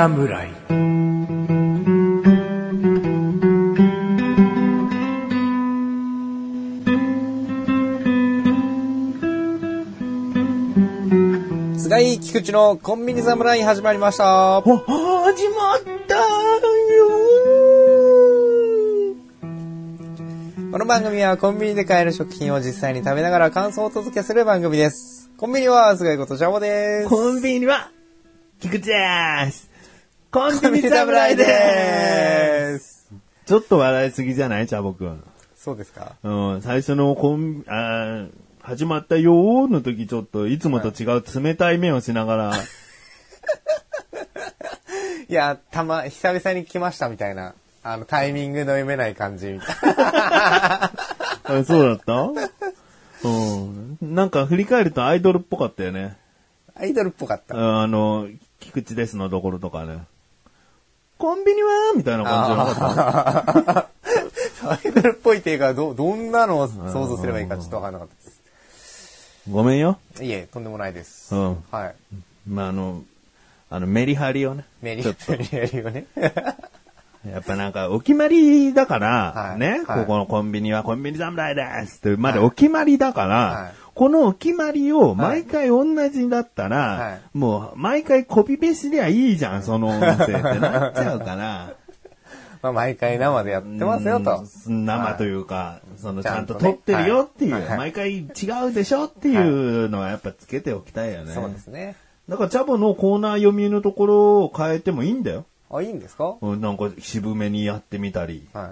侍菅井菊池のコンビニ侍始まりました。始まったよこの番組はコンビニで買える食品を実際に食べながら感想をお届けする番組です。コンビニは菅井ことジャボです。コンビニは、菊池です。コンビニ侍で。す。ちょっと笑いすぎじゃない？チャボくん。そうですか？うん、最初のコン、あー始まったよーの時ちょっといつもと違う冷たい目をしながら、いや、たま、久々に来ましたみたいな、あの、タイミングの読めない感じみたい あそうだった？うん。なんか振り返るとアイドルっぽかったよね。な。アイドルっぽかった。あの、菊池ですのところとかね。コンビニはみたいな感じじゃなかった。アイドルっぽいっていうか、ど、どんなのを想像すればいいかちょっとわかんなかったです。ごめんよ。いえ、とんでもないです。うんはい。まあ、あの、あの、メリハリをね。メリハリをね。やっぱなんか、お決まりだから、はいね、はいここのコンビニはコンビニ侍ですって、まだお決まりだから、はいこのお決まりを毎回同じだったら、はいもう毎回コピペすりゃいいじゃん、その音声ってなっちゃうから。まあ、毎回生でやってますよと。うん生というか、そのちゃんと撮ってるよっていう、はいはい毎回違うでしょっていうのはやっぱつけておきたいよね。そうですね。だからチャボのコーナー読みのところを変えてもいいんだよ。あ、いいんですか？うんなんか渋めにやってみたり。はい。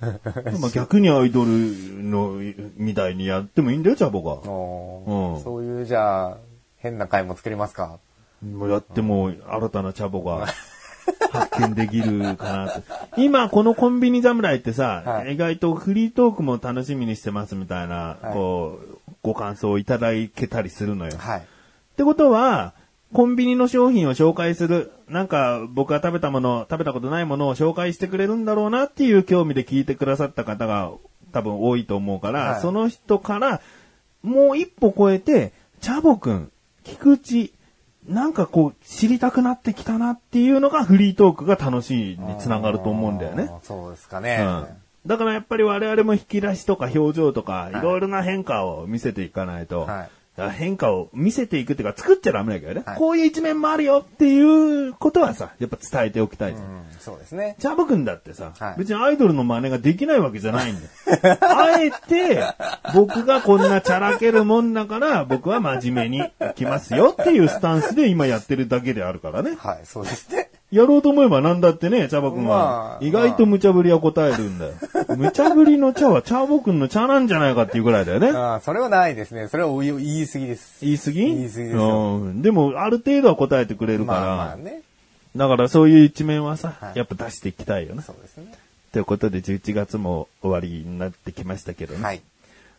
まあ 逆にアイドルのみたいにやってもいいんだよ、チャボが。うんそういう、じゃあ、変な回も作りますか？もうやっても新たなチャボが発見できるかなと。今、このコンビニ侍ってさ、はい意外とフリートークも楽しみにしてますみたいな、はいこう、ご感想をいただけたりするのよ。はい。ってことは、コンビニの商品を紹介する。なんか、僕が食べたもの、食べたことないものを紹介してくれるんだろうなっていう興味で聞いてくださった方が多分多いと思うから、はいその人から、もう一歩超えて、チャボくん、菊池、なんかこう、知りたくなってきたなっていうのがフリートークが楽しいにつながると思うんだよね。そうですかね。うんだからやっぱり我々も引き出しとか表情とか、いいろいろな変化を見せていかないと、はい変化を見せていくっていうか作っちゃダメだけどね、はいこういう一面もあるよっていうことはさ、やっぱ伝えておきたいじゃん。うん、そうですね。チャボくんだってさ、はい別にアイドルの真似ができないわけじゃないんだよ。あえて、僕がこんなチャラけるもんだから、僕は真面目に行きますよっていうスタンスで今やってるだけであるからね。はい、そうですね。やろうと思えばなんだってね、チャボくんまあは意外と無茶ぶりは答えるんだよ。無茶ぶりの茶はチャボくんの茶なんじゃないかっていうぐらいだよね。ああ、それはないですね。それは言い言い過ぎです。言い過ぎ？言い過ぎですようん。でも、ある程度は答えてくれるから、まあまあね。だからそういう一面はさ、はいやっぱ出していきたいよね。そうですね。ということで、11月も終わりになってきましたけどね。はい。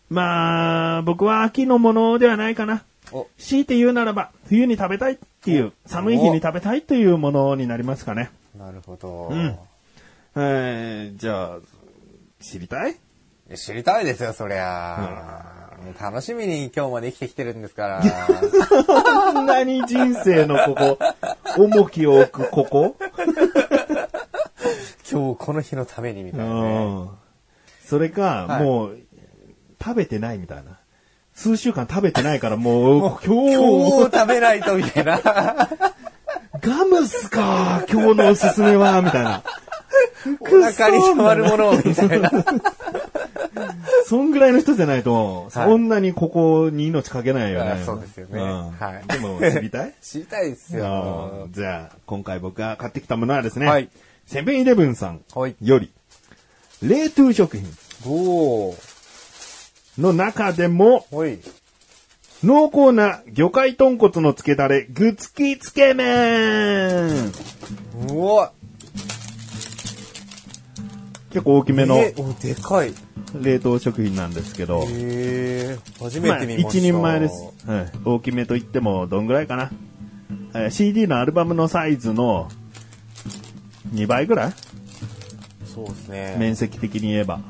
まあ、僕は秋のものではないかな。お、強いて言うならば、冬に食べたいっていう、寒い日に食べたいというものになりますかね。なるほど。うんえー、じゃあ、知りたい？知りたいですよ、そりゃ。もう楽しみに今日まで生きてきてるんですから。こんなに人生のここ、重きを置くここ？今日この日のためにみたいなうね。ん。それか、はいもう、食べてないみたいな。数週間食べてないからもう、今日、今日食べないとみたいな。ガムスか、今日のおすすめは、みたいな。お腹に触るものをみたいな。そんぐらいの人じゃないと、はいそんなにここに命かけないよね。あそうですよねんはいでも、知りたい？知りたいですようん。じゃあ、今回僕が買ってきたものはですね、はいセブンイレブンさんはい。より、冷凍食品おー。の中でも。濃厚な魚介豚骨のつけだれ、具付きつけ麺うわ。結構大きめのえお、でかい。冷凍食品なんですけど、へえ。初まあ、めて見ました。一人前です。はい。大きめといっても、どんぐらいかな。えー CD のアルバムのサイズの2倍ぐらい？そうですね。面積的に言えば。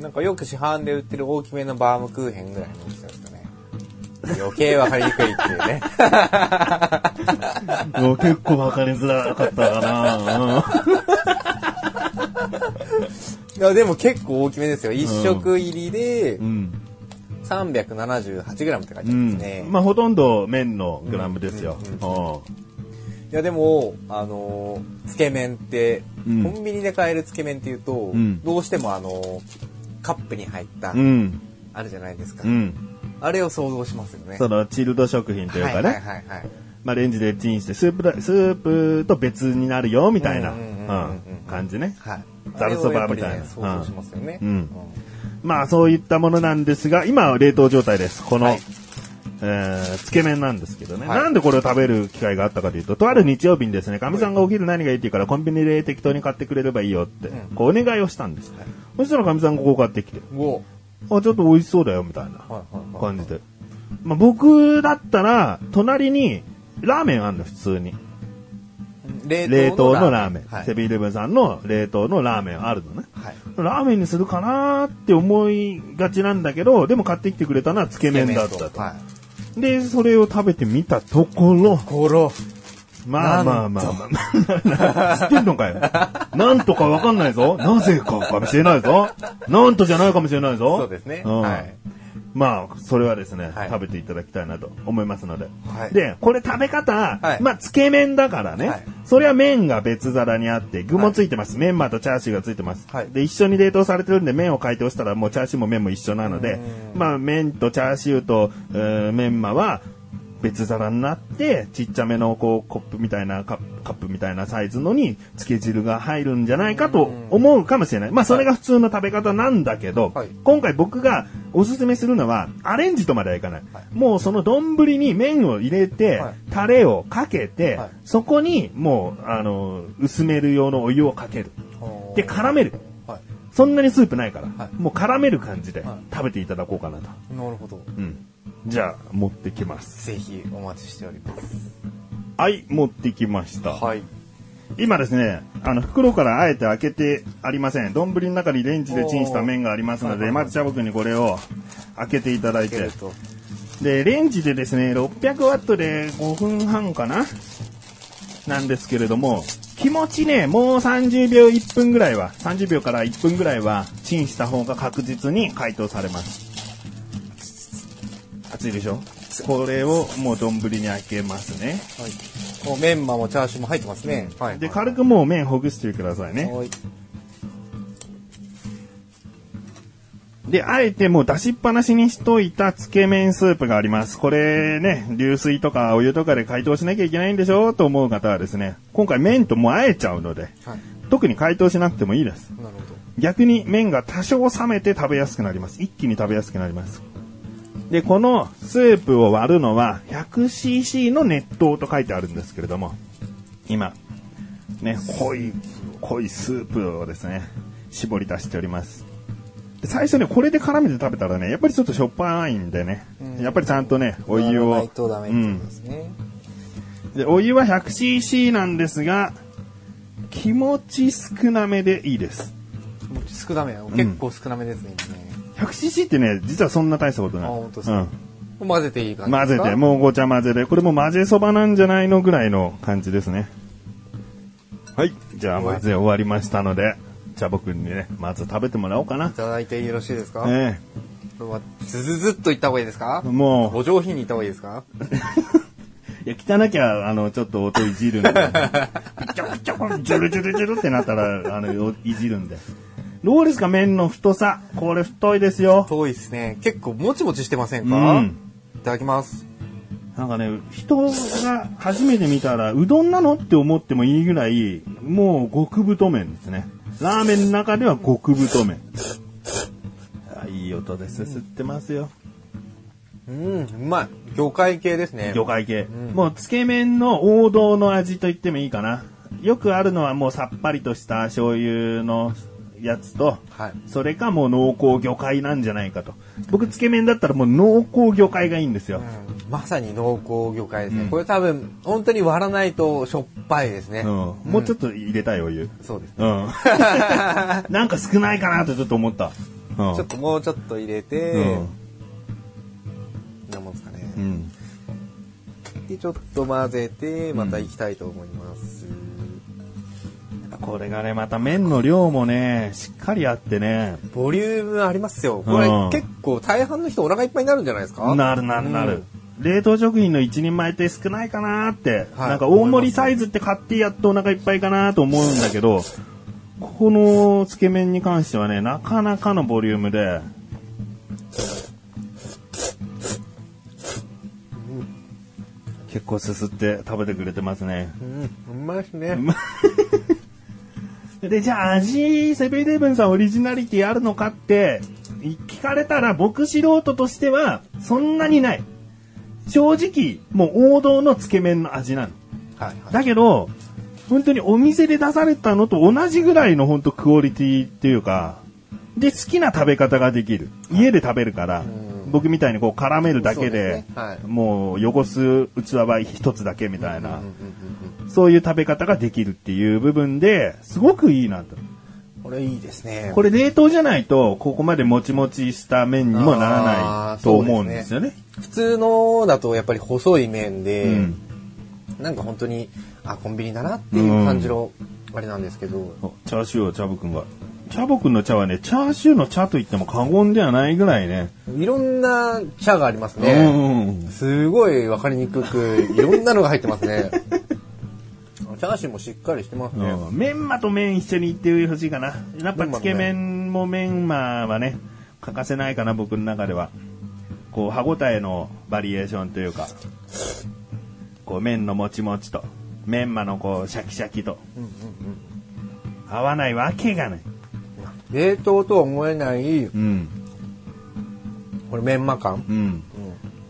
うん。なんかよく市販で売ってる大きめのバームクーヘンぐらいの大きさですかね。余計わかりにくいっていうね。もう結構わかりづらかったかな。いや、でも結構大きめですよ。一食入りでう、ん。378g って書いてあうりますね。ん。まあ、ほとんど麺のグラムですよ。うんいや、でも、あのーつけ麺って、うんコンビニで買えるつけ麺っていうと、んどうしてもあのーカップに入った、うん。あるじゃないですか。うん。あれを想像しますよね。その、チルド食品というかはいはいね。はいはい。まあ、レンジでチンして、スープだ、スープと別になるよ、みたいな、感じね。はい。ざるそばみたいなね想像しますよね。うんまあ、そういったものなんですが、今は冷凍状態です。この、はいえーつけ麺なんですけどね、はいなんでこれを食べる機会があったかというと、とある日曜日にですね、かみさんがお昼何がいいって言うから、コンビニで適当に買ってくれればいいよって、うんこうお願いをしたんです。はいそしたらかみさんがこう買ってきて、あ、ちょっと美味しそうだよ、みたいな。感じで。まあ、僕だったら、隣に、ラーメンあんの、普通に。冷冷凍のラーメン。はい。セブンイレブンさんの冷凍のラーメンあるのね。はい。ラーメンにするかなーって思いがちなんだけど、でも買ってきてくれたのはつけ麺だったと。はい。で、それを食べてみたところ、ころ。まあまあまあまあ、知ってんのかよ。なんとかわかんないぞ。なぜかかもしれないぞ。なんとじゃないかもしれないぞ。そうですね。うんはい。まあ、それはですね、はい。食べていただきたいなと思いますので。はい。で、これ食べ方、はい。まあ、つけ麺だからね、はい。それは麺が別皿にあって、具もついてます。メンマとチャーシューがついてます。はい。で、一緒に冷凍されてるんで、麺を解凍したらもうチャーシューも麺も一緒なので、うん。まあ、麺とチャーシューと、えーメンマは、別皿になって、ちっちゃめのこうコップみたいなカップ、カップみたいなサイズのに、つけ汁が入るんじゃないかと思うかもしれない。まあ、それが普通の食べ方なんだけど、はい。今回僕がおすすめするのは、アレンジとまではいかない。はいもうその丼に麺を入れて、はいタレをかけて、はいそこにもう、あの、薄める用のお湯をかける。で、絡める。はい。そんなにスープないから、はいもう絡める感じではい食べていただこうかなと。なるほど。うん。じゃあ、持ってきます。ぜひお待ちしております。はい、持ってきました。はい。今ですね、あの、袋からあえて開けてありません。丼の中にレンジでチンした麺がありますので、まずチャボくんにこれを開けていただいて。で、レンジでですね、600ワットで5分半かな？なんですけれども、気持ちね、もう30秒1分ぐらいは、30秒から1分ぐらいは、チンした方が確実に解凍されます。熱いでしょ？これをもう丼に開けますね。はい。もうメンマもチャーシューも入ってますね。はい。で、軽くもう麺ほぐしてくださいね。はい。で、あえてもう出しっぱなしにしといたつけ麺スープがあります。これね、流水とかお湯とかで解凍しなきゃいけないんでしょと思う方はですね、今回麺ともうあえちゃうので、はい。特に解凍しなくてもいいです。なるほど。逆に麺が多少冷めて食べやすくなります。一気に食べやすくなります。で、このスープを割るのは 100cc の熱湯と書いてあるんですけれども、今、ね、濃い、濃いスープをですね、絞り出しております。で最初ね、これで絡めて食べたらね、やっぱりちょっとしょっぱいんでね、うんやっぱりちゃんとね、お湯をとダメですね。で、お湯は 100cc なんですが、気持ち少なめでいいです。もう少なめ。結構少なめですね、今ね。100cc ってね、実はそんな大したことない。あ本当ですか？うん。混ぜていい感じで混ぜすかて、もうごちゃ混ぜで、これも混ぜそばなんじゃないのぐらいの感じですね。はい。じゃあ混ぜ終わりましたので、じゃあ僕にね、まず食べてもらおうかな。いただいてよろしいですか？えこれはズズズっといった方がいいですか？えもお上品にいった方がいいですか？う、いや、汚きゃ、あの、ちょっと音いじるんで、ピチョピチョ、ジュルジュルジュルってなったら、あの、いじるんで。どうですか、麺の太さ。これ太いですよ。遠いですね。結構もちもちしてませんか、うんいただきます。なんかね、人が初めて見たら、うどんなのって思ってもいいぐらい、もう極太麺ですね。ラーメンの中では極太麺。あいい音です。吸ってますよ。うん、うまい。魚介系ですね。魚介系。んもう、つけ麺の王道の味と言ってもいいかな。よくあるのはもうさっぱりとした醤油のやつと、はい。それかもう濃厚魚介なんじゃないかと。僕、つけ麺だったらもう濃厚魚介がいいんですよ。うんまさに濃厚魚介ですね。うんこれ多分、本当に割らないとしょっぱいですね。うん。もうちょっと入れたいお湯。そうですね。うん。なんか少ないかなとちょっと思った。うん。ちょっともうちょっと入れて、うん。なもんですかね。うん。で、ちょっと混ぜて、また行きたいと思います。これがね、また麺の量もね、しっかりあってね、ボリュームありますよ。これ、うん結構大半の人お腹いっぱいになるんじゃないですか？なるなるなる。冷凍食品の一人前って少ないかなって、はい。なんか大盛りサイズって買ってやっとお腹いっぱいかなと思うんだけど、このつけ麺に関してはね、なかなかのボリュームで、結構すすって食べてくれてますね。うん、うまいですね。で、じゃあ味、セブンイレブンさんオリジナリティあるのかって、聞かれたら僕素人としては、そんなにない。正直、もう王道のつけ麺の味なの。はい、はい。だけど、本当にお店で出されたのと同じぐらいの本当クオリティっていうか、で、好きな食べ方ができる。家で食べるから、僕みたいにこう絡めるだけでもう汚す器は一つだけみたいな、そういう食べ方ができるっていう部分で、すごくいいなと。これいいですね。これ冷凍じゃないと、ここまでもちもちした麺にもならあないーと思うんですよね。普通のだとやっぱり細い麺で、うんなんか本当に、あ、コンビニだなっていう感じの、あれなんですけど、おチャーシューをチャボくんが。チャボくんの茶はね、チャーシューの茶と言っても過言ではないぐらいね。いろんな茶がありますうんね。うんうんすごい分かりにくく、いろんなのが入ってますね。チャーシューもしっかりしてますね。うんメンマと麺一緒にいってほしいかな。やっぱつけ麺もメンマはね、欠かせないかな、僕の中では。こう、歯ごたえのバリエーションというか、こう、麺のもちもちと、メンマのこう、シャキシャキと、合わないわけがない。冷凍とは思えない、うん。これメンマ感。うん。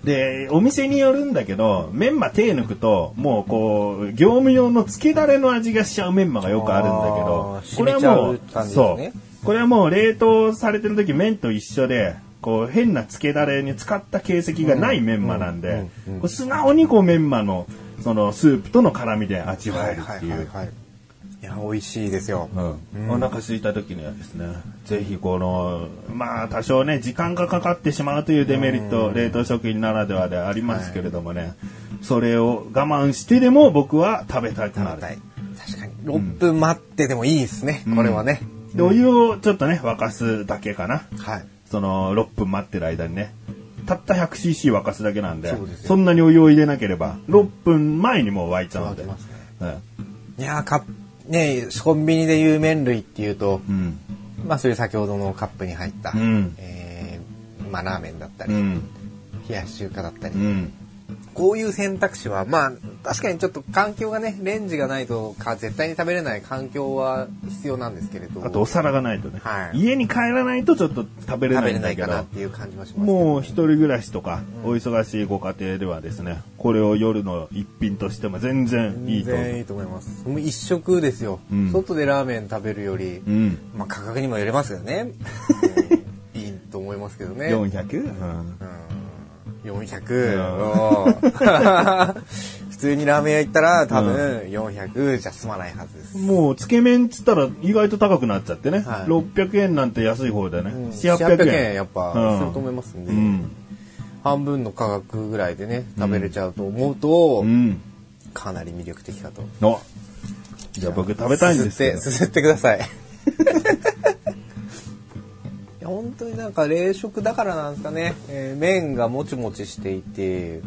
で、お店によるんだけど、メンマ手抜くと、もうこう、業務用の漬けだれの味がしちゃうメンマがよくあるんだけどこれはもうねそう。これはもう冷凍されてる時麺と一緒で、こう変な漬けだれに使った形跡がないメンマなんで、素直にこうメンマの、そのスープとの絡みで味わえるっていう。はい。いや、美味しいですよ。うん、お腹空いた時にはですね、ぜひこの、まあ多少ね、時間がかかってしまうというデメリット、冷凍食品ならではでありますけれどもね、それを我慢してでも僕は食べたくなる。確かに。6分待ってでもいいですね。これはね。でお湯をちょっとね、沸かすだけかな。はい。その6分待ってる間にね。たった 100cc 沸かすだけなんで、そそんなにお湯を入れなければ、6分前にもう沸いちゃうんで。うんいやーか、ねコンビニでいう麺類っていうと、うん。まあそういう先ほどのカップに入った、うんえーまあラーメンだったり、うん。冷やし中華だったり、うん。こういう選択肢は、まあ確かにちょっと環境がね、レンジがないとか絶対に食べれない環境は必要なんですけれど、あとお皿がないとね、はい家に帰らないとちょっと食べれ食べれないんだけどないかなっ、ていう感じはしますけどもう一人暮らしとか、お忙しいご家庭ではですね、これを夜の一品としても全然いいと。全然いいと思います。もう一食ですよ、うん外でラーメン食べるより、うん。まあ価格にもよりますよね。うんいいと思いますけどね。400? うん。うん400、おー普通にラーメン屋行ったら多分400じゃ済まないはずです。もう、つけ麺っつったら意外と高くなっちゃってね。はい600円なんて安い方だね。うん7、700 800円。円やっぱうんすると思いますんで、うん。半分の価格ぐらいでね、食べれちゃうと思うと、うん。かなり魅力的かと。おじゃあ僕食べたいんですけどすすって、すすってください。本当になんか冷食だからなんですかね、えー麺がもちもちしていて、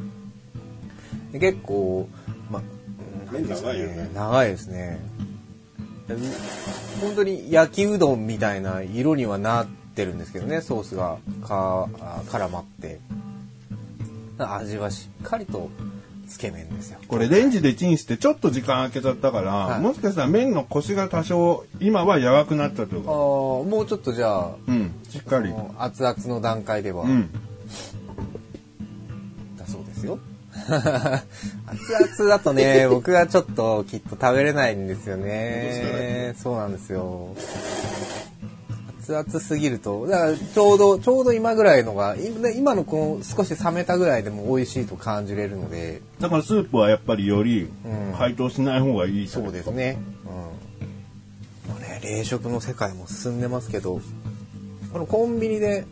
で結構、ま、麺長いよね長いですね。で本当に焼きうどんみたいな色にはなってるんですけどね、ソースがかあ絡まって。味はしっかりとつけ麺ですよ。これレンジでチンしてちょっと時間空けちゃったから、はいもしかしたら麺のコシが多少、今は柔らくなったとあか。ーもうちょっとじゃあ、うん。しっかり。熱々の段階では、うん。だそうですよ。熱々だとね、僕はちょっときっと食べれないんですよね。そうなんですよ。熱々すぎると、だからちょうど、ちょうど今ぐらいのが、今今のこの少し冷めたぐらいでも美味しいと感じれるので、だからスープはやっぱりよりうん解凍しない方がいいそうですね。うん。もうね、冷食の世界も進んでますけど、このコンビニで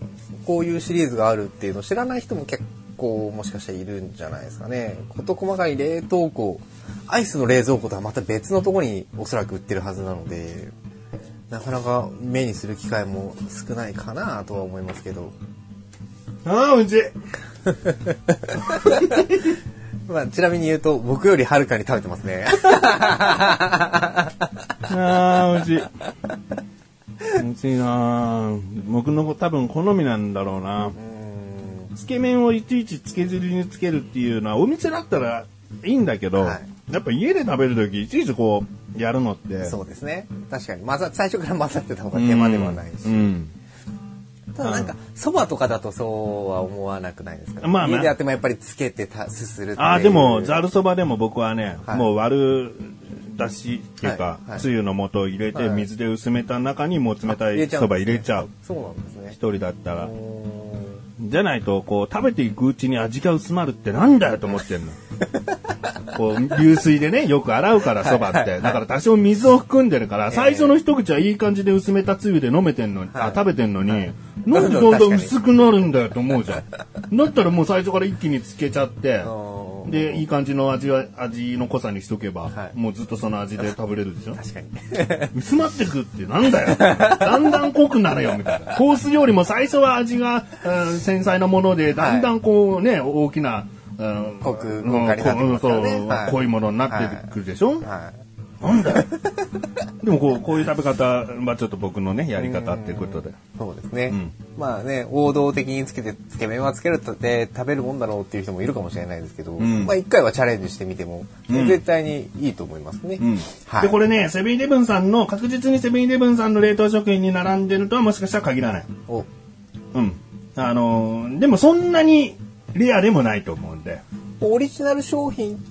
こういうシリーズがあるっていうのを知らない人も結構もしかしたらいるんじゃないですかね。事細かい冷凍庫、アイスの冷蔵庫とはまた別のところにおそらく売ってるはずなので、なかなか目にする機会も少ないかなとは思いますけど。ああ、美味しい。まあ、ちなみに言うと、僕よりはるかに食べてますね。ああ、美味しい。美味しいな僕の多分好みなんだろうな。つけ麺をいちいちつけ汁につけるっていうのは、お店だったらいいんだけど、はいやっぱ家で食べるとき、いちいちこう、やるのって。そうですね。確かに。混ざ、最初から混ざってた方が手間ではないし。うん。ただなんか、そばとかだとそうは思わなくないですか、まあまあ家でやってもやっぱりつけてた、すするああ、でも、ざるそばでも僕はね、はいもう割るだしっていうか、はいはいつゆの素を入れて、はい水で薄めた中にもう冷たいそば入れちゃう。そうなんですね一。人だったらじゃないと、こう、食べていくうちに味が薄まるってなんだよと思ってんの。こう、流水でね、よく洗うから、そばって。だから多少水を含んでるから、最初の一口はいい感じで薄めたつゆで飲めてんのに、はいあ、食べてんのに、なんでどんどん薄くなるんだよと思うじゃん。だったらもう最初から一気につけちゃって、ーで、いい感じの味は、味の濃さにしとけば、はいもうずっとその味で食べれるでしょ？確かに。薄まってくってなんだよ。だんだん濃くなるよ、みたいな。コース料理も最初は味が、うん繊細なもので、だんだんこうね、大きな、うん濃くうん豪華になってきますからねはい濃いものになってくるでしょ、はなんだ？よ。でもこう、こういう食べ方はちょっと僕のね、やり方っていうことで。い。そうですね。んまあね、王道的につけて、つけ麺はつけるとで食べるもんだろうっていう人もいるかもしれないですけど、んまあ一回はチャレンジしてみても、うん絶対にいいと思いますね。うんはい。で、これね、セブンイレブンさんの、確実にセブンイレブンさんの冷凍食品に並んでるとはもしかしたら限らない。おうん。あのーでもそんなにレアでもないと思うんで。オリジナル商品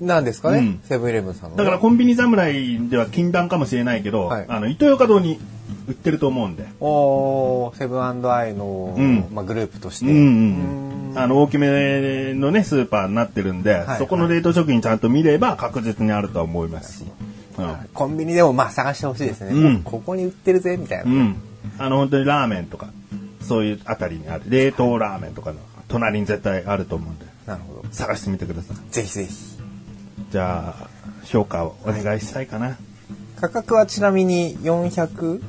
なんですかね、うんセブンイレブンさんの。だからコンビニ侍では禁断かもしれないけど、はいあの、イトーヨーカドーに売ってると思うんで。おーセブンアイの、うんまあ、グループとして。うんうん。あの、大きめのね、スーパーになってるんで、はいそこの冷凍食品ちゃんと見れば確実にあるとは思います。コンビニでもまあ探してほしいですね、うんここに売ってるぜみたいな。うん。うん。あの、本当にラーメンとか、そういうあたりにある、冷凍ラーメンとかの隣に絶対あると思うんで、なるほど。探してみてください。ぜひぜひ。じゃあ、評価をお願いしたいかな。価格はちなみに 400?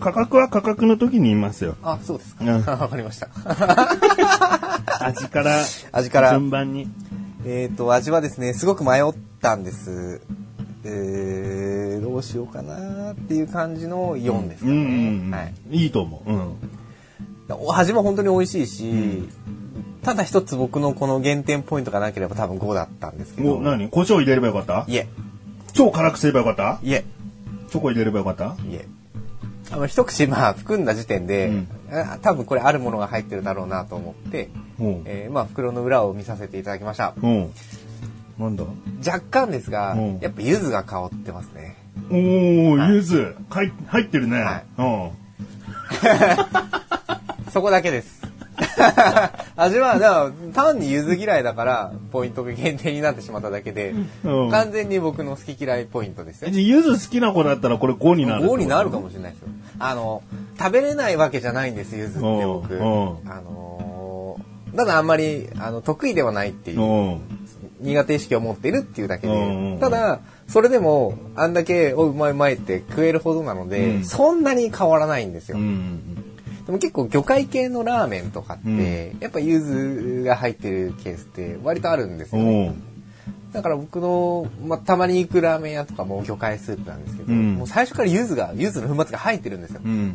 価格は価格の時に言いますよ。あ、そうですか。うん わかりました。味から、味から順番に。えっと、味はですね、すごく迷ったんです。えー、どうしようかなっていう感じの4ですかうんうんね。うん。はい。いいと思う。うん。お味も本当に美味しいし、ただ一つ僕のこの減点ポイントがなければ多分5だったんですけど。お、何？胡椒入れればよかった？いえ、超辛くすればよかった？いえ、チョコ入れればよかった？いえ。あの、一口まあ含んだ時点で、うんあ多分これあるものが入ってるだろうなと思って、うん。えーまあ袋の裏を見させていただきました。うん。なんだ？若干ですが、うんやっぱ柚子が香ってますね。おー、はい柚子。入入ってるね。はいうん。そこだけです。味は、だから単に柚子嫌いだから、ポイントが限定になってしまっただけで、うん完全に僕の好き嫌いポイントですよえ。じゃあ柚子好きな子だったらこれ5になるってこ5と。になるかもしれないですよ。あの、食べれないわけじゃないんです、柚子って僕。あのー、ただあんまり、あの、得意ではないっていう、うん。苦手意識を持ってるっていうだけで、んただ、それでも、あんだけ、おうまいうまいって食えるほどなので、うんそんなに変わらないんですよ。うん。でも結構魚介系のラーメンとかって、うんやっぱ柚子が入ってるケースって割とあるんですよ、ね。うん。だから僕の、まあ、たまに行くラーメン屋とかも魚介スープなんですけど、うんもう最初から柚子が、柚子の粉末が入ってるんですよ。うん。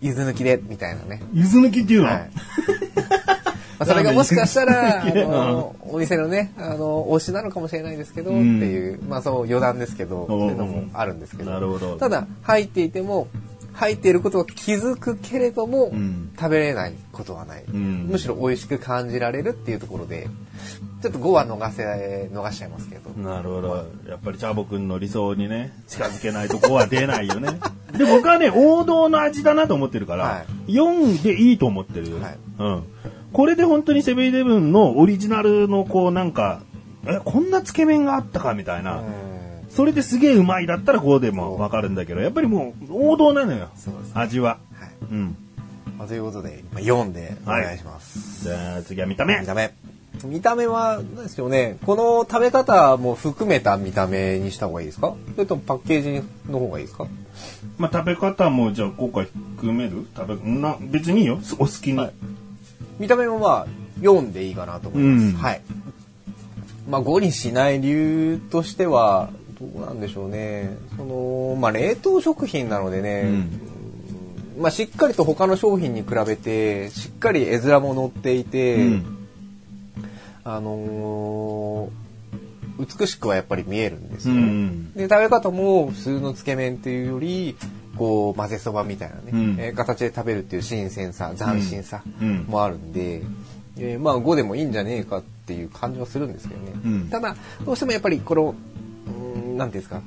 柚子抜きで、みたいなね。柚子抜きっていうの、はい。まあ、それがもしかしたら、あの、お店のね、あの、推しなのかもしれないですけど、うんっていう、まあそう余談ですけど、うんそういうのもあるんですけど、なるほどただ、入っていても、入っていることを気づくけれども、ん食べれないことはない、んむしろ美味しく感じられるっていうところで、ちょっと5は逃せ、逃しちゃいますけど。なるほど。やっぱりチャボくんの理想にね、近づけないと5は出ないよね。で、僕はね、王道の味だなと思ってるから、は4でいいと思ってるよ。はいうん。これで本当にセブンイレブンのオリジナルのこうなんか、え、こんなつけ麺があったかみたいな。うんそれですげえうまいだったら5でもわかるんだけど、やっぱりもう王道なのよ。そうですね味は。はいうん。まあということで、まあ4でお願いします。じゃあ次は見た目見。た目。見た目は、何ですよね、この食べ方も含めた見た目にした方がいいですか？それともパッケージの方がいいですか？まあ食べ方もじゃあ今回含める？食べ、な、別にいいよ。お好きに。はい見た目もまあ4でいいかなと思います。うんはい。まあ5にしない理由としては、どうなんでしょうね。その、まあ冷凍食品なのでね、うんまあしっかりと他の商品に比べて、しっかり絵面も載っていて、うんあのー美しくはやっぱり見えるんですうよね。ん。で、食べ方も普通のつけ麺っていうより、こう、混ぜそばみたいなね、うんえー形で食べるっていう新鮮さ、斬新さうんもあるんで、えーまあ5でもいいんじゃねえかっていう感じはするんですけどね。うんただ、どうしてもやっぱりこの、なんていうんですか、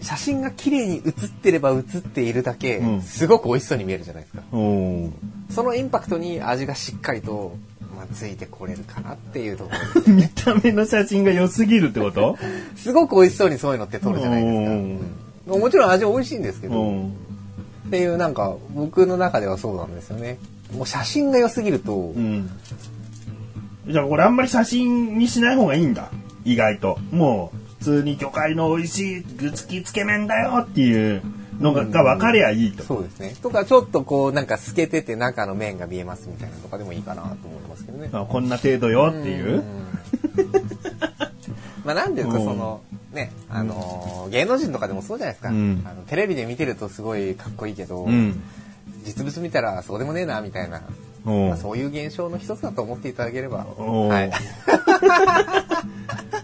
写真が綺麗に写ってれば写っているだけ、うんすごく美味しそうに見えるじゃないですか。おーそのインパクトに味がしっかりと、まあ、ついてこれるかなっていうところ。見た目の写真が良すぎるってこと？すごく美味しそうにそういうのって撮るじゃないですか。うんもちろん味美味しいんですけど、うん。っていうなんか僕の中ではそうなんですよね。もう写真が良すぎると、うん。じゃあこれあんまり写真にしない方がいいんだ。意外と。もう、普通に魚介の美味しい具付きつけ麺だよっていうのがが分かりゃいいと。そうですね。とかちょっとこうなんか透けてて中の麺が見えますみたいなのとかでもいいかなと思いますけどね。あこんな程度よっていう。うんまあなんですかうんそのねあのー芸能人とかでもそうじゃないですか、うんあのテレビで見てるとすごいかっこいいけど、うん。実物見たらそうでもねえなみたいな、まあ、そういう現象の一つだと思っていただければ、はい、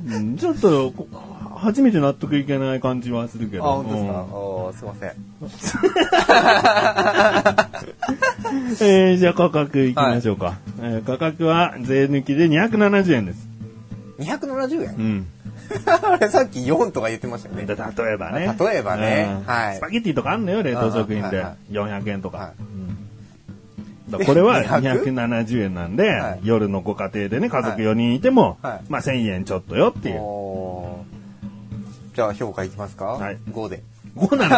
うんちょっと、こ初めて納得いけない感じはするけあど。本当ですか、うんおーすいません えー、じゃあ価格いきましょうか。えー価格は税抜きで270円です。270円、うん？あ れさっき4とか言ってましたよねで例えばね。例えばねうんはいスパゲッティとかあんのよ、冷凍食品ではいは。400円とか。これは 200? 270円なんで、はい夜のご家庭でね、家族4人いても、はいまあ1000円ちょっとよっていう。じゃあ評価いきますか、はい。5で。5なの？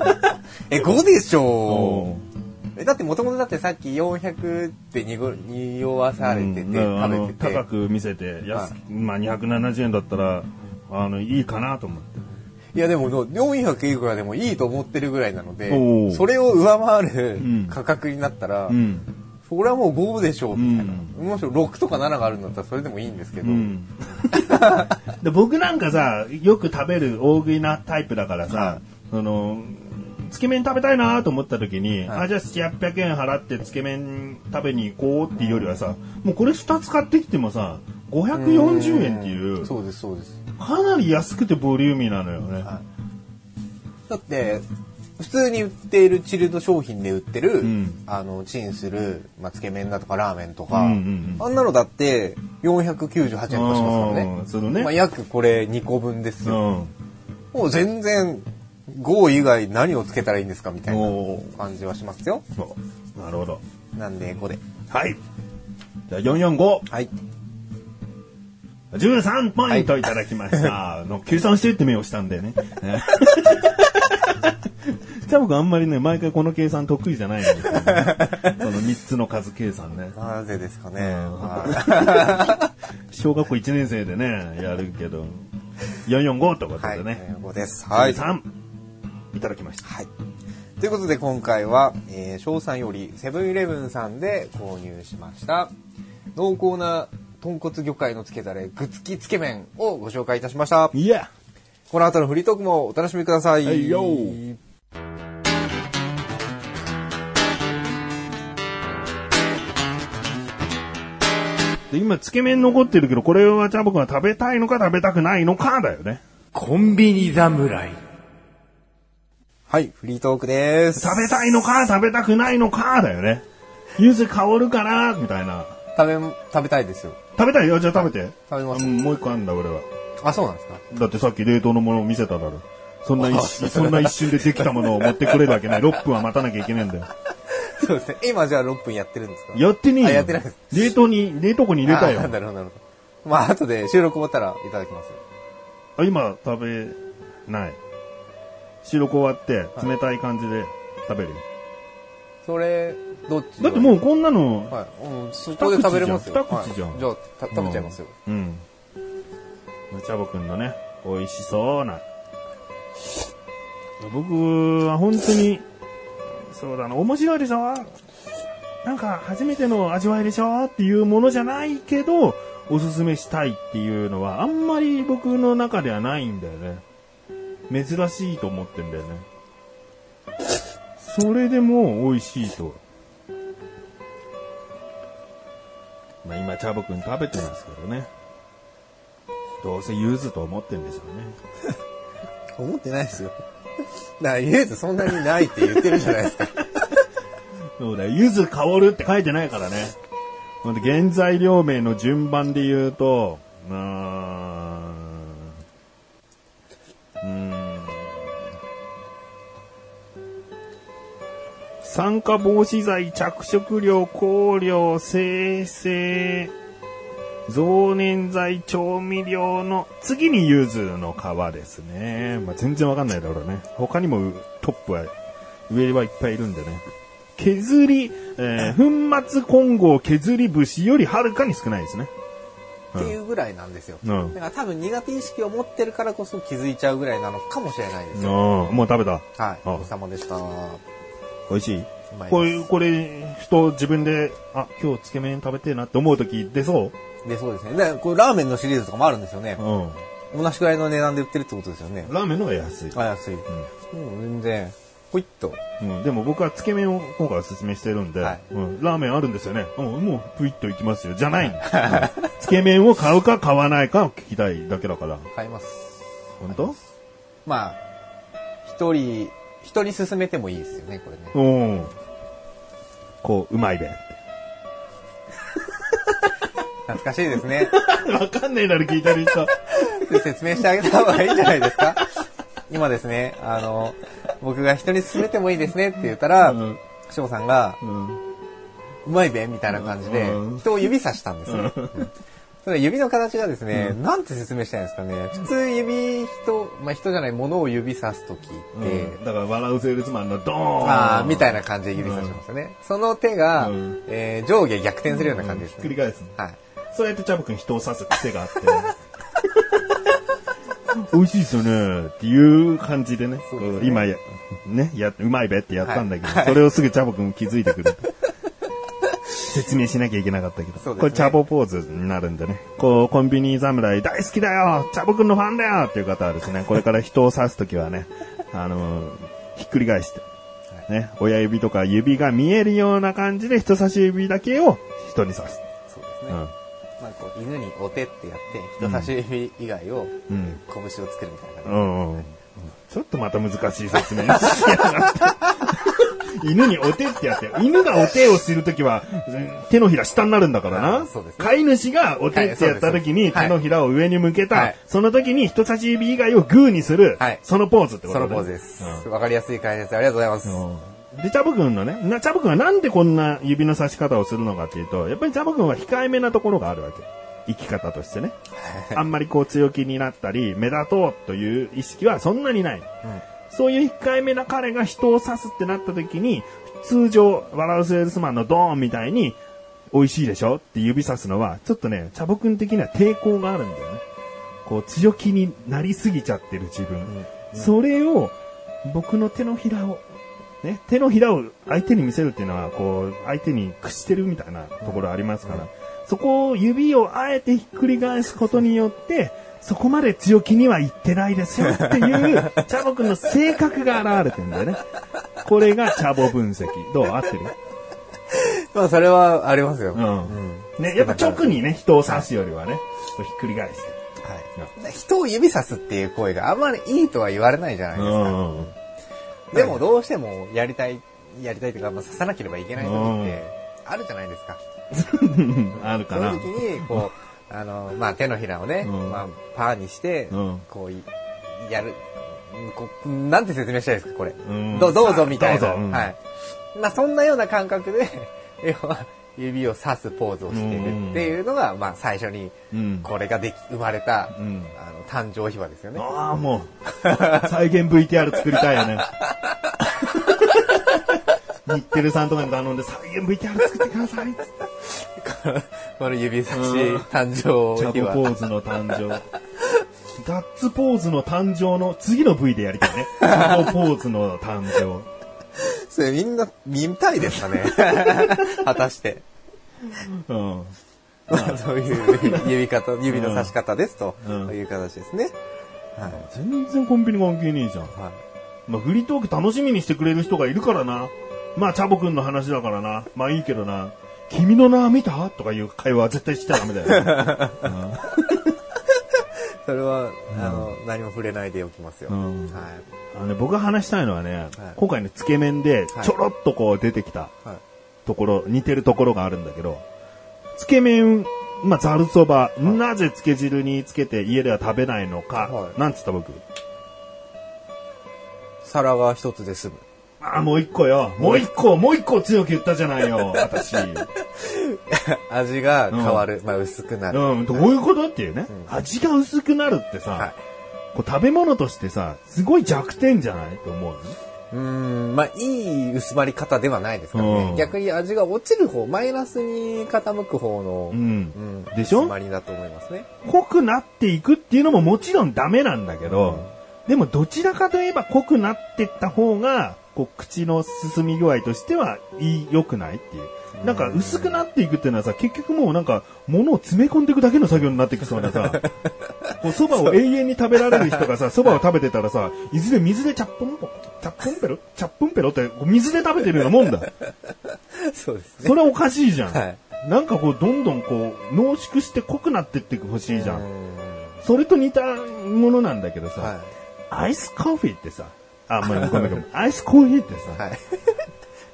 え5でしょ？おうえだってもともとだってさっき400ってにご匂わされてて、うん食べてて。高く見せて安、はまあ270円だったら、あの、いいかなと思って。いやでも400いくらでもいいと思ってるぐらいなのおでー。それを上回るうん。価格になったら、うん。それはもう5でしょうみたいな、うもしろ6とか7があるんだったらそれでもいいんですけど、うん、で僕なんかさよく食べる大食いなタイプだからさ、はい。そのつけ麺食べたいなと思った時に、はい。あじゃあ700円払ってつけ麺食べに行こうっていうよりはさもうこれ2つ買ってきてもさ540円っていうそうですそうです。かなり安くてボリューミーなのよね、だって普通に売っているチルド商品で売ってる、ん。あのチンする、まあ、つけ麺だとかラーメンとか、うんうんうんあんなのだって498円とかしますからね。うんするね。まあ、約これ2個分ですうよ、ん。もう全然 GO 以外何をつけたらいいんですかみたいな感じはしますよ。そう。なるほど。なんで5で。はい。じゃあ445はい。13ポイントい。ただきました。の 計算してって目をしたんだよね。じゃあ僕あんまりね、毎回この計算得意じゃないんですよ、ね。その3つの数計算ね。なぜですかね、小学校1年生でね、やるけど、445というこい、はいとでね。5です。はい。13いただきました。はい。ということで今回は、えー、翔さんよりセブンイレブンさんで購入しました。濃厚な豚骨魚介のつけだれ具付きつけ麺をご紹介いたしました。いや。この後のフリートークもお楽しみください、はいで今、つけ麺残ってるけど、これはじゃあ僕は食べたいのか食べたくないのかだよね。コンビニ侍。はいフリートークです食べたいのか食べたくないのかだよね。柚子香るかなみたいな。食べ食べたいですよ食べたい？よじゃあ食べて。食べますうんもう一個あんだ俺は。あそうなんですか？だってさっき冷凍のものを見せただろ。そんな一 瞬、そんな一瞬でできたものを持ってくれるわけない。6分は待たなきゃいけないんだよ。そうですね今じゃあ6分やってるんですか？やってねえよ。あやってないです冷凍に、冷凍庫に入れたよあ。なるほどなるほどまあ後で収録終わったらいただきますあ今食べない。収録終わって冷たい感じで食べるよ。それ、どっちだってもうこんなの、はい。うん、そこで食べれますよ。二口じゃんはいじゃあ、た食べちゃいますよ。うん。チャボくんのね、美味しそうな。僕は本当に、そうだな、面白いでしょ？なんか初めての味わいでしょ？っていうものじゃないけど、おすすめしたいっていうのはあんまり僕の中ではないんだよね。珍しいと思ってんだよね。それでも美味しいと。まあ今、チャボくん食べてますけどね。どうせ柚子と思ってんでしょうね。思ってないですよ。だから、ゆずそんなにないって言ってるじゃないですか。そうだよ、柚子香るって書いてないからね。ほんで、原材料名の順番で言うと、うーん、うん、酸化防止剤、着色料、香料、生成、増粘剤、調味料の次に柚子の皮ですね。まあ、全然わかんないだろうね。他にもトップは、上はいっぱいいるんでね。削り、えー 粉末混合削り節よりはるかに少ないですね。っていうぐらいなんですよ。うんだから多分苦手意識を持ってるからこそ気づいちゃうぐらいなのかもしれないですよ。うん、もう食べた。はい。あお疲れ様でした。う美味しいこれ。これ、人自分で、あ、今日つけ麺食べてえなって思う時出そで、そうですね。で、これラーメンのシリーズとかもあるんですよねう。うん。同じくらいの値段で売ってるってことですよね。ラーメンの方が安い。あ、安い。もう全然、ほいっと。うん、でも僕はつけ麺を今回お勧めしてるんで、はいうん、ラーメンあるんですよね。うん、もうプイッといきますよ。じゃないんだうんつけ麺を買うか買わないかを聞きたいだけだから。買います。本当？まあ、一人、人に勧めてもいいですよね、これね。うん。こう、うまいべ。懐かしいですね。わかんねえなら聞いてる人。説明してあげた方がいいんじゃないですか？今ですね、あの、僕が人に勧めてもいいですねって言ったら、うん翔さんが、うん。うまいべみたいな感じでうん、人を指さしたんですよ。うん指の形がですね、なんて説明したいんですかね？普通指、人、まあ人じゃない、ものを指さすときって、うんだから、笑うセールスマンのドーンああ、みたいな感じで指さしますよね。その手が、うんえー上下逆転するような感じですね。繰り返すの。はい。そうやってチャボくん人を刺す癖があって。美味しいですよねっていう感じでね。ですね今や、ね、や、うまいべってやったんだけど、それをすぐチャボくん気づいてくる。説明しなきゃいけなかったけど。ねこれチャボポーズになるんでね。こう、コンビニ侍大好きだよチャボくんのファンだよっていう方はですね、これから人を刺すときはね、あのーひっくり返して、ね、親指とか指が見えるような感じで人差し指だけを人に刺す。そうですね。うん。まあ、こう犬にお手ってやって、人差し指以外を、うん。拳を作るみたいな感じ。うんうん。ちょっとまた難しい説明。犬にお手ってやって、犬がお手をするときは、手のひら下になるんだからあなーそうです。ね飼い主がお手ってやったときに手のひらを上に向けた、はいその時に人差し指以外をグーにする、はいそのポーズってことそねのポーズです。うんわかりやすい解説ありがとうございます。うんで、チャボくんのね、なチャボくんはなんでこんな指の差し方をするのかっていうと、やっぱりチャボくんは控えめなところがあるわけ。生き方としてね。あんまりこう強気になったり、目立とうという意識はそんなにない。そういう控えめな彼が人を刺すってなった時に、通常、笑うセールスマンのドーンみたいに、美味しいでしょって指さすのは、ちょっとね、チャボくん的には抵抗があるんだよね。こう、強気になりすぎちゃってる自分。それを、僕の手のひらを、ね、手のひらを相手に見せるっていうのは、こう、相手に屈してるみたいなところありますから、そこを指をあえてひっくり返すことによって、そこまで強気には言ってないですよっていう、チャボくんの性格が現れてるんだよね。これがチャボ分析。どう？合ってる？まあ、それはありますよ。うんうんね、やっぱ直にね、人を刺すよりはね、ひっくり返して。はい。人を指さすっていう行為があんまりいいとは言われないじゃないですか。うん。でもどうしてもやりたい、やりたいというか、まあ、刺さなければいけない時ってあるじゃないですか。あるかなその。時に、こう、あの、まあ、手のひらをね、うんまあ、パーにして、うんこうい、やる、うんこうなんて説明したいですか、これ。うんどどうぞみたいな。どうぞうんはい。まあ、そんなような感覚で、要は、指を刺すポーズをしているっていうのが、まあ、最初に、うん。これができ、生まれた、うんあの、誕生秘話ですよね。ああ、もう、再現 VTR 作りたいよね。日テレさんとかに頼んで再現 VTR 作ってくださいっつって。この指差しうん誕チャ生日は。ボポーズの誕生。ガッツポーズの誕生の次の V でやりたいね。チャボポーズの誕生。それみんな見たいですかね？果たして。うん。まあ、そういう指方、指の差し方ですとうんいう形ですね。はい。全然コンビニ関係ねえじゃん。はい。まあ、フリートーク楽しみにしてくれる人がいるからな。まあ、チャボくんの話だからな。まあいいけどな。君の名見た？とかいう会話は絶対しちゃダメだよ。そ 何も触れないでおきますよ。うんはい。あのね、僕が話したいのはね、はい今回のつけ麺ではいちょろっとこう出てきたはい。ところ、似てるところがあるんだけど、つけ麺、まあ、ざるそば、なぜつけ汁につけて家では食べないのか、はいなんつった僕？皿が一つで済む。ああ、もう一個よ。もう一個、もう一個強く言ったじゃないよ、私。味が変わる。まあ、薄くなる。うん、どういうこと？っていうね。味が薄くなるってさ、はい。こう食べ物としてさ、すごい弱点じゃない？と思うの？ね。うーん、まあ、いい薄まり方ではないですからね。うん逆に味が落ちる方、マイナスに傾く方の、うんうんでしょ？薄まりだと思いますね。濃くなっていくっていうのももちろんダメなんだけど、でもどちらかといえば濃くなってった方が、こう口の進み具合としてはいい、良くないっていう。なんか薄くなっていくっていうのはさ、結局もうなんか物を詰め込んでいくだけの作業になってきそうなさ、こう蕎麦を永遠に食べられる人がさ、蕎麦を食べてたらさ、いずれ水でチャッポンポ、チャッポンペロ？チャッポンペロって水で食べてるようなもんだ。そうですね。それおかしいじゃん。はい。なんかこうどんどんこう濃縮して濃くなってってほしいじゃ。うんそれと似たものなんだけどさ、はアイスコーヒーってさ、あ、まあ、ごめんごめん。アイスコーヒーってい。さ、はい。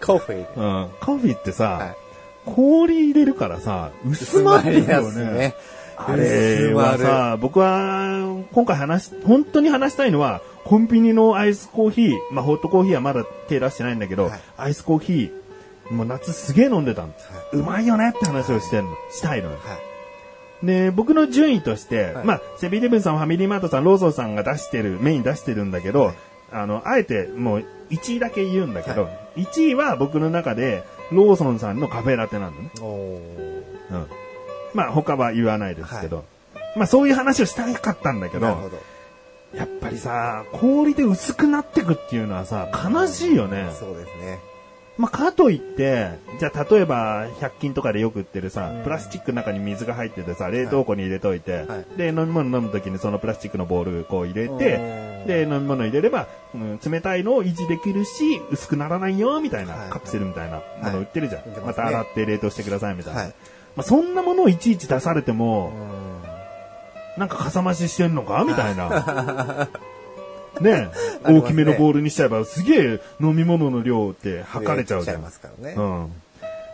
コーヒー。うん、コーヒーってさ、はい。氷入れるからさ、薄まってるよ薄まりますね。あれはさ、僕は今回話し、本当に話したいのは、コンビニのアイスコーヒー、まあホットコーヒーはまだ手出してないんだけど、はいアイスコーヒー、もう夏すげえ飲んでたの。うまいよねって話をしてんの、したいのよ。はい。で、僕の順位として、はいまあ、セブンイレブンさん、ファミリーマートさん、ローソンさんが出してる、メイン出してるんだけど、はいあの、あえてもう1位だけ言うんだけど、は1位は僕の中で、ローソンさんのカフェラテなのね。おーうん。まあ、他は言わないですけど、まあ、そういう話をしたかったんだけど、ど。やっぱりさ、氷で薄くなってくっていうのはさ、悲しいよね。そうですね。まあ、かといって、じゃあ例えば、100均とかでよく売ってるさうん、プラスチックの中に水が入っててさ、冷凍庫に入れといて、はい。で、飲み物飲むときにそのプラスチックのボールこう入れうて、んで、飲み物入れれば、うん冷たいのを維持できるし、薄くならないよ、みたいな、はい。カプセルみたいなもの売ってるじゃん。売ってまた洗って冷凍してください、みたいな。はい。まあ、そんなものをいちいち出されてうも、ん。なんかかさ増ししてんのか？みたいな。ね ね大きめのボールにしちゃえば、すげえ飲み物の量って測れちゃうじゃんま。すからね。うん。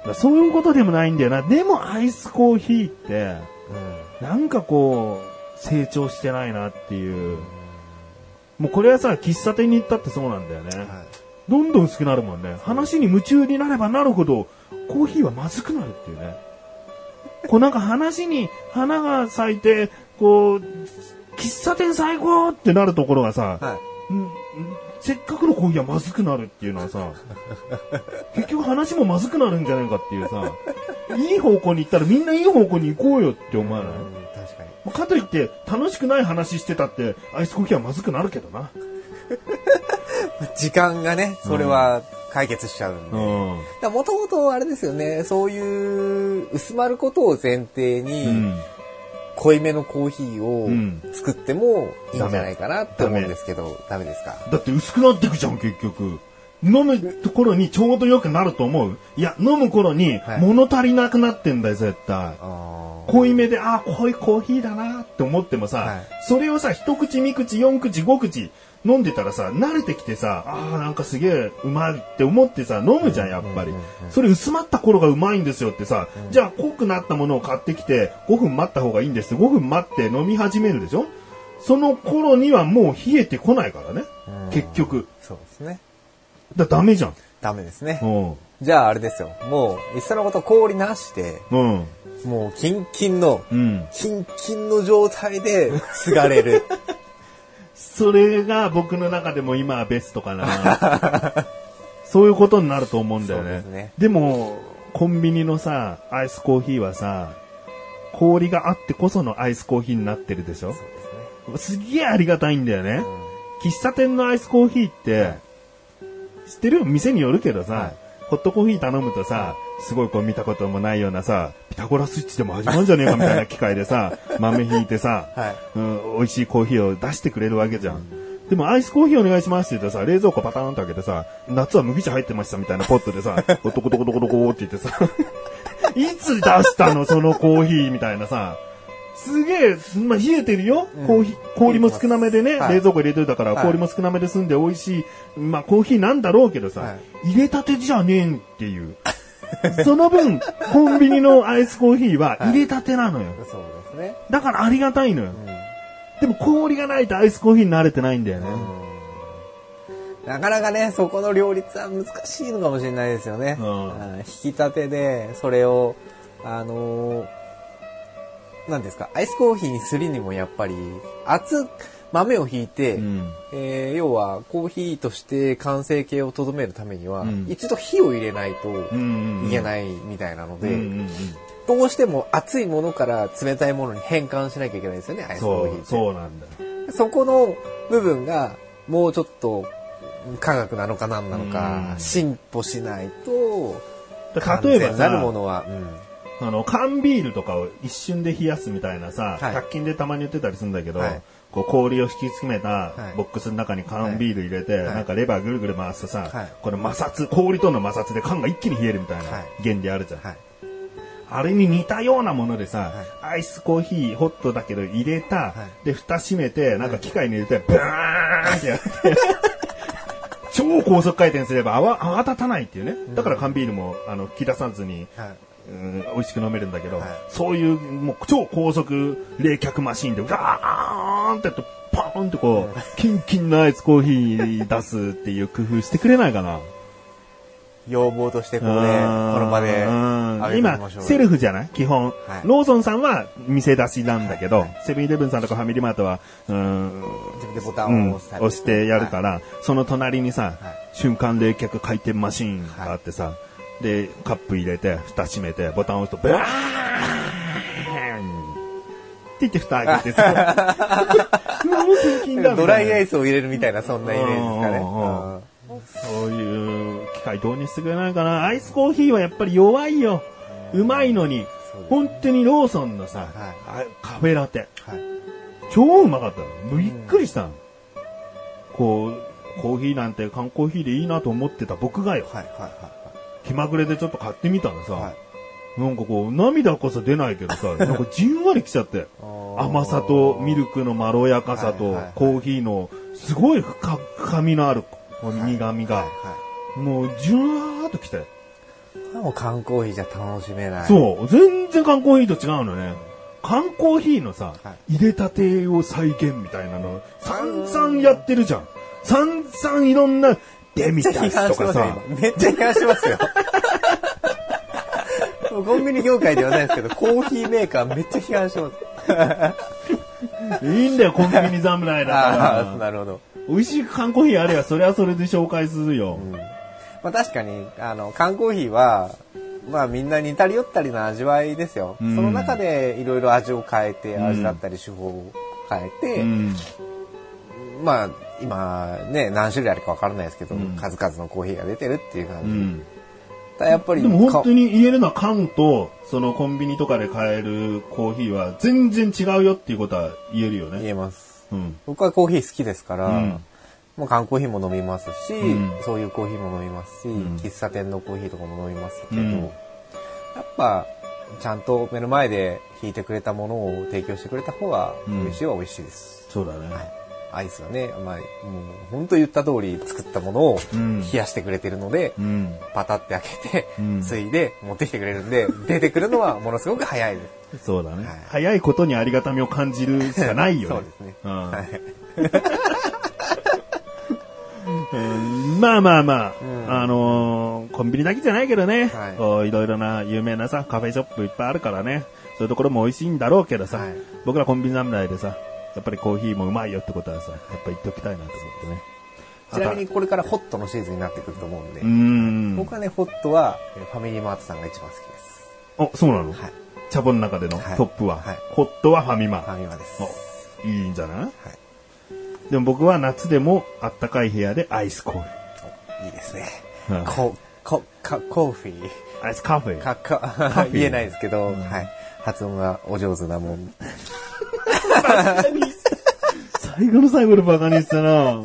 だそういうことでもないんだよな。でもアイスコーヒーって、なんかこう、成長してないなっていう。もうこれはさ、喫茶店に行ったってそうなんだよね。はいどんどん薄くなるもんね。話に夢中になればなるほど、コーヒーはまずくなるっていうね。こうなんか話に花が咲いて、こう、喫茶店最高ってなるところがさ、はい。せっかくのコーヒーはまずくなるっていうのはさ、結局話もまずくなるんじゃないかっていうさ、いい方向に行ったらみんないい方向に行こうよって思わない、うん確かに。かといって楽しくない話してたってアイスコーヒーはまずくなるけどな。時間がね、それは解決しちゃうんで。うん。もともとあれですよね、そういう薄まることを前提うに、ん。濃いめのコーヒーうん。を作ってもいいんじゃないかなって思うんですけど、ダメ。ですか？だって薄くなってくじゃん、結局。飲むところにちょうど良くなると思う？いや、飲む頃にはい。物足りなくなってんだよ、絶対。あ濃いめで、あー濃いコーヒーだなって思ってもさ、はい。それをさ、一口、二口、四口、五口飲んでたらさ、慣れてきてさ、あーなんかすげえうまいって思ってさ、飲むじゃん、やっぱり。それ薄まった頃がうまいんですよってさ、じゃあ濃くなったものを買ってきて、5分待った方がいいんです5分待って飲み始めるでしょ？その頃にはもう冷えてこないからね。結局。そうですね。だダメじゃん。ダメですね。うん。じゃああれですよ。もう、いっそのこと氷なしで、うん。もうキンキンの、うん。キンキンの状態で継がれる。それが僕の中でも今はベストかな。そういうことになると思うんだよね。ですねでも、コンビニのさ、アイスコーヒーはさ、氷があってこそのアイスコーヒーになってるでしょすね。すげえありがたいんだよね。喫茶店のアイスコーヒーって、知ってる？店によるけどさ、はいホットコーヒー頼むとさ、すごいこう見たこともないようなさ、ピタゴラスイッチでも始まるんじゃねえかみたいな機械でさ、豆引いてさ、はい。うん、美味しいコーヒーを出してくれるわけじゃん。でもアイスコーヒーお願いしますって言ってさ、冷蔵庫パターンと開けてさ、夏は麦茶入ってましたみたいなポットでさ、トコトコトコトコって言ってさ、いつ出したのそのコーヒーみたいなさ、すげえ、まあ、冷えてるよ、コーヒー、氷も少なめでね、はい。冷蔵庫入れといたから、はい。氷も少なめで済んで美味しい、まあ、コーヒーなんだろうけどさ、は入れたてじゃねえんっていう。その分、コンビニのアイスコーヒーは入れたてなのよ。そうですね。だからありがたいのよ。でも氷がないとアイスコーヒーに慣れてないんだよね。なかなかね、そこの両立は難しいのかもしれないですよね。うん引き立てで、それを、あのーなんですか、アイスコーヒーにするにもやっぱり、熱、豆をひいて、うん。えー要はコーヒーとして完成形をとどめるためには、うん。一度火を入れないといけないみたいなので、うんうんうん。どうしても熱いものから冷たいものに変換しなきゃいけないですよね、アイスコーヒーって。そう、なんだ。よ。そこの部分がもうちょっと科学なのか何なのかうん。進歩しないと例えば全なるもさ、のは、うん。あの、缶ビールとかを一瞬で冷やすみたいなさ、はい。100均でたまに売ってたりするんだけど、はいこう氷を引き詰めたはい。ボックスの中に缶ビール入れて、はい。なんかレバーぐるぐる回すとさ、はい。これ摩擦、氷との摩擦で缶が一気に冷えるみたいなはい。原理あるじゃん。はい。あれに似たようなものでさ、はアイスコーヒーホットだけど入れた、はい。で、蓋閉めて、なんか機械に入れて、ブーンってやって、超高速回転すれば泡泡立たないっていうね。だから缶ビールも、あの、吹き出さずに、はいうん美味しく飲めるんだけど、はい。そういうもう超高速冷却マシンでガーンってやってパーンってこう、キンキンのアイスコーヒー出すっていう工夫してくれないかな。要望としてここでこの場で今、セルフじゃない？基本、はい。ローソンさんは店出しなんだけど、セブンイレブンさんとかファミリーマートは、うん、自分でボタうん。ンを押したり押してやるから、その隣にさ、はい。瞬間冷却回転マシーンがあってさ、で、カップ入れて、蓋閉めて、ボタンを押すと、ブワーンって言って蓋開けてさ、ドライアイスを入れるみたいなそんなイメージですかねうんうんうんうんそういう機械導入してくれないかな。アイスコーヒーはやっぱり弱いよ。うまいのに。本当にローソンのさ、はあカフェラテ。はい超うまかったの。びっくりしたの。こう、コーヒーなんて缶コーヒーでいいなと思ってた僕がよ。はいはいは気まぐれでちょっと買ってみたらさ、いはいはいなんかこう、涙こそ出ないけどさ、なんかじんわりきちゃって。甘さとミルクのまろやかさとコーヒーのすごい深深みのある苦みが、もうじゅわーっときて。もう缶コーヒーじゃ楽しめない。そう、全然缶コーヒーと違うのね。缶コーヒーのさ、は入れたてを再現みたいなの、散々やってるじゃん。散々いろんなデミめっちゃ批タス判してますよとかさ、、今。めっちゃ批判してますよ。コンビニ業界ではないですけど、コーヒーメーカーめっちゃ批判してます。いいんだよ、コンビニ侍だああ、から。なるほど。美味しい缶コーヒーあれば、それはそれで紹介するよ。まあ確かに、あの、缶コーヒーは、まあみんな似たり寄ったりな味わいですよ。うんその中でいろいろ味を変えて、うん味だったり手法を変えて、うん。まあ今ね、何種類あるかわからないですけど、うん数々のコーヒーが出てるっていう感じ。うん。ただやっぱり、でも本当にに言えるのは缶と、そのコンビニとかで買えるコーヒーは全然違うよっていうことは言えるよ言ね。えます。うん。僕はコーヒー好きですから、うんもう缶コーヒーも飲みますし、うんそういうコーヒーも飲みますし、ん喫茶店のコーヒーとかも飲みますけど、うんやっぱちゃんと目の前で引いてくれたものを提供してくれた方がうん美味しいは美味しいです。そうだね。はいアイスはね、まあ、もう本当言った通り作ったものをうん。冷やしてくれてるので、うん。パタって開けて、うん。ついで持ってきてくれるんで、出てくるのはものすごく早い。です。そうだね、はい。早いことにありがたみを感じるしかないよね。そうですね。うん。まあまあまあ、うん。あのーコンビニだけじゃないけどね、はい。こういろいろな有名なさ、カフェショップいっぱいあるからね、そういうところも美味しいんだろうけどさ、はい。僕らコンビニ侍でさ、やっぱりコーヒーもうまいよってことはさ、やっぱ言っておきたいなと思ってね。ちなみにこれからホットのシーズンになってくると思うんで、うーん。僕はね、ホットはえーファミリーマートさんが一番好きです。あ、そうなの？はい。チャボの中でのはいトップは？はいホットはファミマ。ファミマです。おいいんじゃない？はい。でも僕は夏でもあったかい部屋でアイスコール。おいいですね。うんこ、こ、か、コーヒー。アイスカフェ。か、か、言えないですけど、はい。発音がお上手なもん。最後の最後でバカにしたな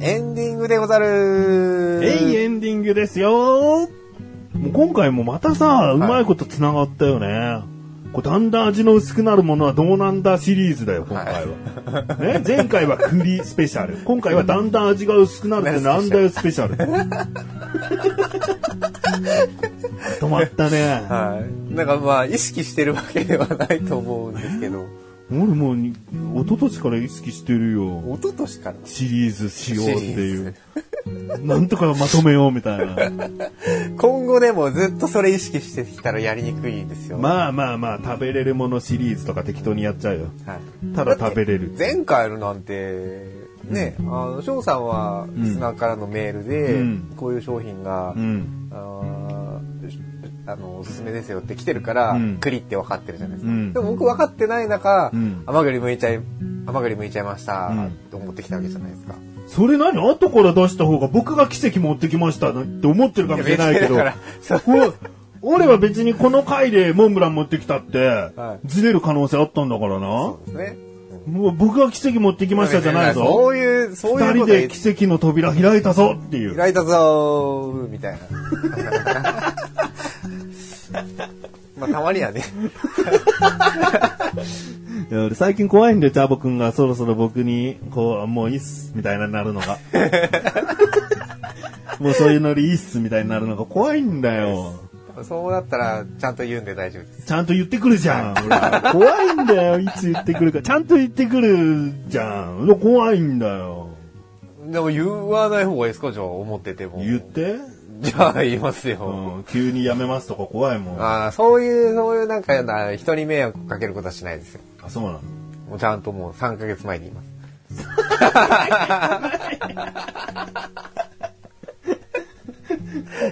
エンディングでござるえい、エンディングですよもう今回もまたさ、うまいこと繋がったよね。これだんだん味の薄くなるものはどうなんだシリーズだよ、今回は。ね、前回は栗スペシャル。今回はだんだん味が薄くなるって なんだよスペシャル。止まったね。はい。なんかまあ、意識してるわけではないと思うんですけど、俺もうに、一昨年から意識してるよ。一昨年から？シリーズしようっていう。なんとかまとめようみたいな。今後でもずっとそれ意識してきたらやりにくいんですよ。まあまあまあ、食べれるものシリーズとか適当にやっちゃうよ。はい。ただ食べれる。前回のなんて、ね、あの、翔さんは、リスナーからのメールで、うんこういう商品が、うん。あーあの、おすすめですよって来てるから、うん栗って分かってるじゃないですか。うんでも僕分かってない中、うん甘栗剥いちゃい、甘栗剥いちゃいました、うんって思ってきたわけじゃないですか。それ何？後から出した方が僕が奇跡持ってきましたって思ってるかもしれないけど俺は別にこの回でモンブラン持ってきたっては、ずれる可能性あったんだからなそ。うですね。もう僕が奇跡持ってきましたじゃないそぞ。ういう、そういう二人で奇跡の扉開いたぞっていう。開いたぞーみたいな。まあ、たまにはね。最近怖いんだよ、チャボくんがそろそろ僕に、こう、もういいっす、みたいなになるのが。もうそういうノリいいっす、みたいになるのが怖いんだよ。そうなったら、ちゃんと言うんで大丈夫です。ちゃんと言ってくるじゃん。俺怖いんだよ、いつ言ってくるか。ちゃんと言ってくるじゃん。怖いんだよ。でも言わない方がいいですか？じゃあ、思ってても。言って。じゃあ、言いますよ。うん、急にやめますとか怖いもん。あ、ああ、そういう、そういうなんか、な人に迷惑かけることはしないですよ。そうなの？もうちゃんともう3ヶ月前に言います。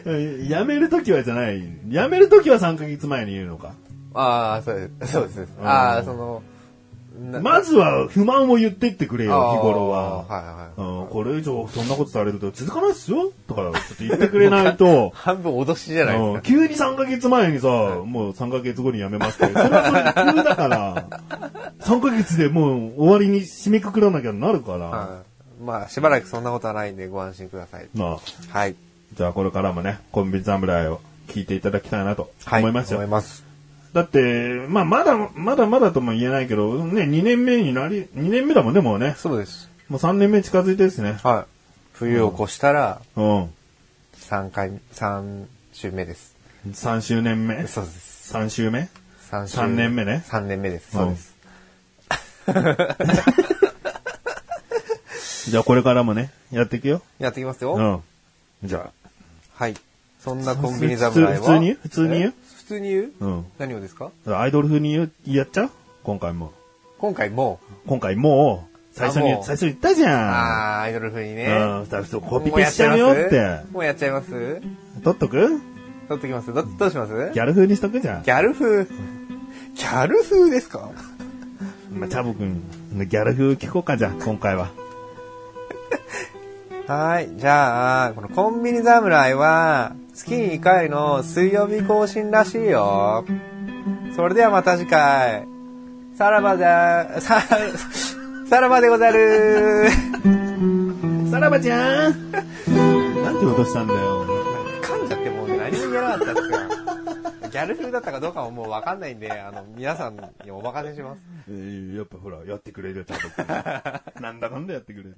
えやめるときはじゃない。やめるときは3ヶ月前に言うのか。ああ、そうです。そうです。んああ、その、なまずは不満を言ってってくれよ、日頃は。はいはい。うん、これ以上そんなことされると続かないっすよとか、ちょっと言ってくれないと、半分脅しじゃないうんですか。急に3ヶ月前にさ、もう3ヶ月後に辞めますって。それはそれで急だから、3ヶ月でもう終わりに締めくくらなきゃなるから。はいまあ、しばらくそんなことはないんでご安心ください。まあ、はい。じゃあこれからもね、コンビニ侍を聞いていただきたいなと思いますよ。思います。だって、まあまだ、まだまだとも言えないけど、ね、2年目になり、2年目だもんね、もうね。そうです。もう3年目近づいてですね。はい。冬を越したら、うん。3回、三週目です。3周年目？そうです。3週目？三週三年目ね3年目です。そうです。じゃあこれからもね、やっていくよ。やっていきますよ。うん。じゃはい。そんなコンビニ普侍は？通普通に？普通に言う？え？普通に言う？あ。うん。何をですか？アイドル風に言う？やっちゃう？今回も。今回も、今回もう、最初に最初に言ったじゃん。あー、アイドル風にね。うん。コピペしちゃうよって。もうやっちゃいます？取っとく？取っときます？どどうします？ギャル風にしとくじゃん。ギャル風？ギャル風ですか？まあ、チャボくんのギャル風聞こうか、じゃあ、今回は。はい。じゃあ、このコンビニ侍は、月に1回の水曜日更新らしいよ。それではまた次回。さらばだ、さ、さらばでござる。さらばちゃんなんてことしたんだよ。噛んじゃってもう何も言えなかったですよ。ギャル風だったかどうかももうわかんないんで、あの、皆さんにお任せします。えーやっぱほら、やってくれるよ、チャボくん。なんだかんだやってくれる。